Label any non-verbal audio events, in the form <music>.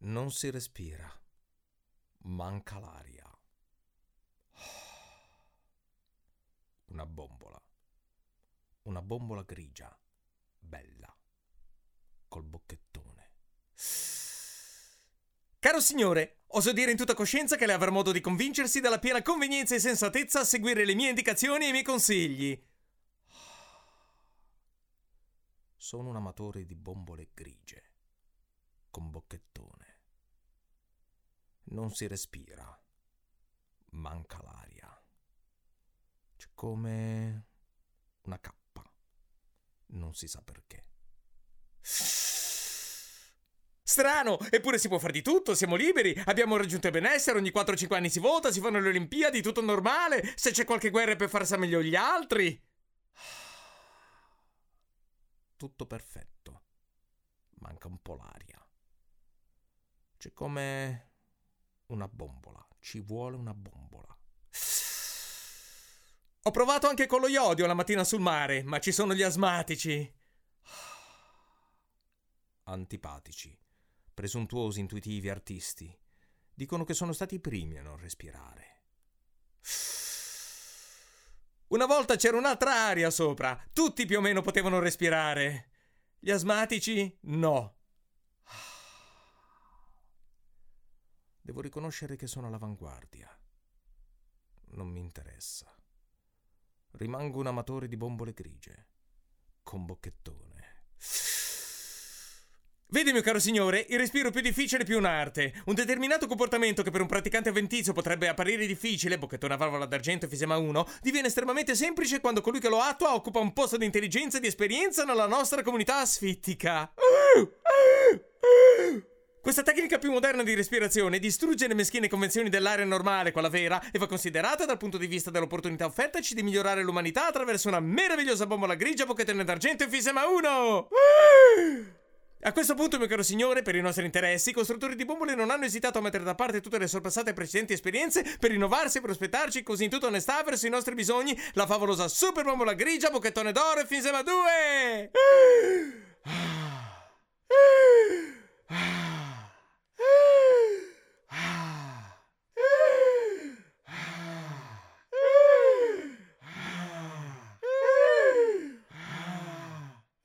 Non si respira. Manca l'aria. <sighs> Una bombola. Una bombola grigia, bella, col bocchettone. <sighs> Caro signore, oso dire in tutta coscienza che le avrà modo di convincersi della piena convenienza e sensatezza a seguire le mie indicazioni e i miei consigli. <sighs> Sono un amatore di bombole grigie, con bocchettone. Non si respira, manca l'aria. C'è come una cappa. Non si sa perché. Strano, eppure si può fare di tutto, siamo liberi, abbiamo raggiunto il benessere, ogni 4-5 anni si vota, si fanno le Olimpiadi, tutto normale, se c'è qualche guerra è per far stare meglio gli altri. Tutto perfetto. Manca un po' l'aria. C'è come una bombola, ci vuole una bombola. Ho provato anche con lo iodio la mattina sul mare, ma ci sono gli asmatici. Antipatici, presuntuosi, intuitivi, artisti. Dicono che sono stati i primi a non respirare. Una volta c'era un'altra aria sopra, tutti più o meno potevano respirare. Gli asmatici no. Devo riconoscere che sono all'avanguardia. Non mi interessa. Rimango un amatore di bombole grigie, con bocchettone. Vedi, mio caro signore, il respiro più difficile è più un'arte. Un determinato comportamento che per un praticante avventizio potrebbe apparire difficile, bocchettone a valvola d'argento e fisema 1, diviene estremamente semplice quando colui che lo attua occupa un posto di intelligenza e di esperienza nella nostra comunità asfittica. Questa tecnica più moderna di respirazione distrugge le meschine convenzioni dell'aria normale, quella vera, e va considerata dal punto di vista dell'opportunità offertaci di migliorare l'umanità attraverso una meravigliosa bombola grigia bocchettone d'argento e fisema 1. A questo punto, mio caro signore, per i nostri interessi, i costruttori di bombole non hanno esitato a mettere da parte tutte le sorpassate precedenti esperienze per rinnovarsi e prospettarci così in tutta onestà verso i nostri bisogni la favolosa super bombola grigia, bocchettone d'oro e finsema 2!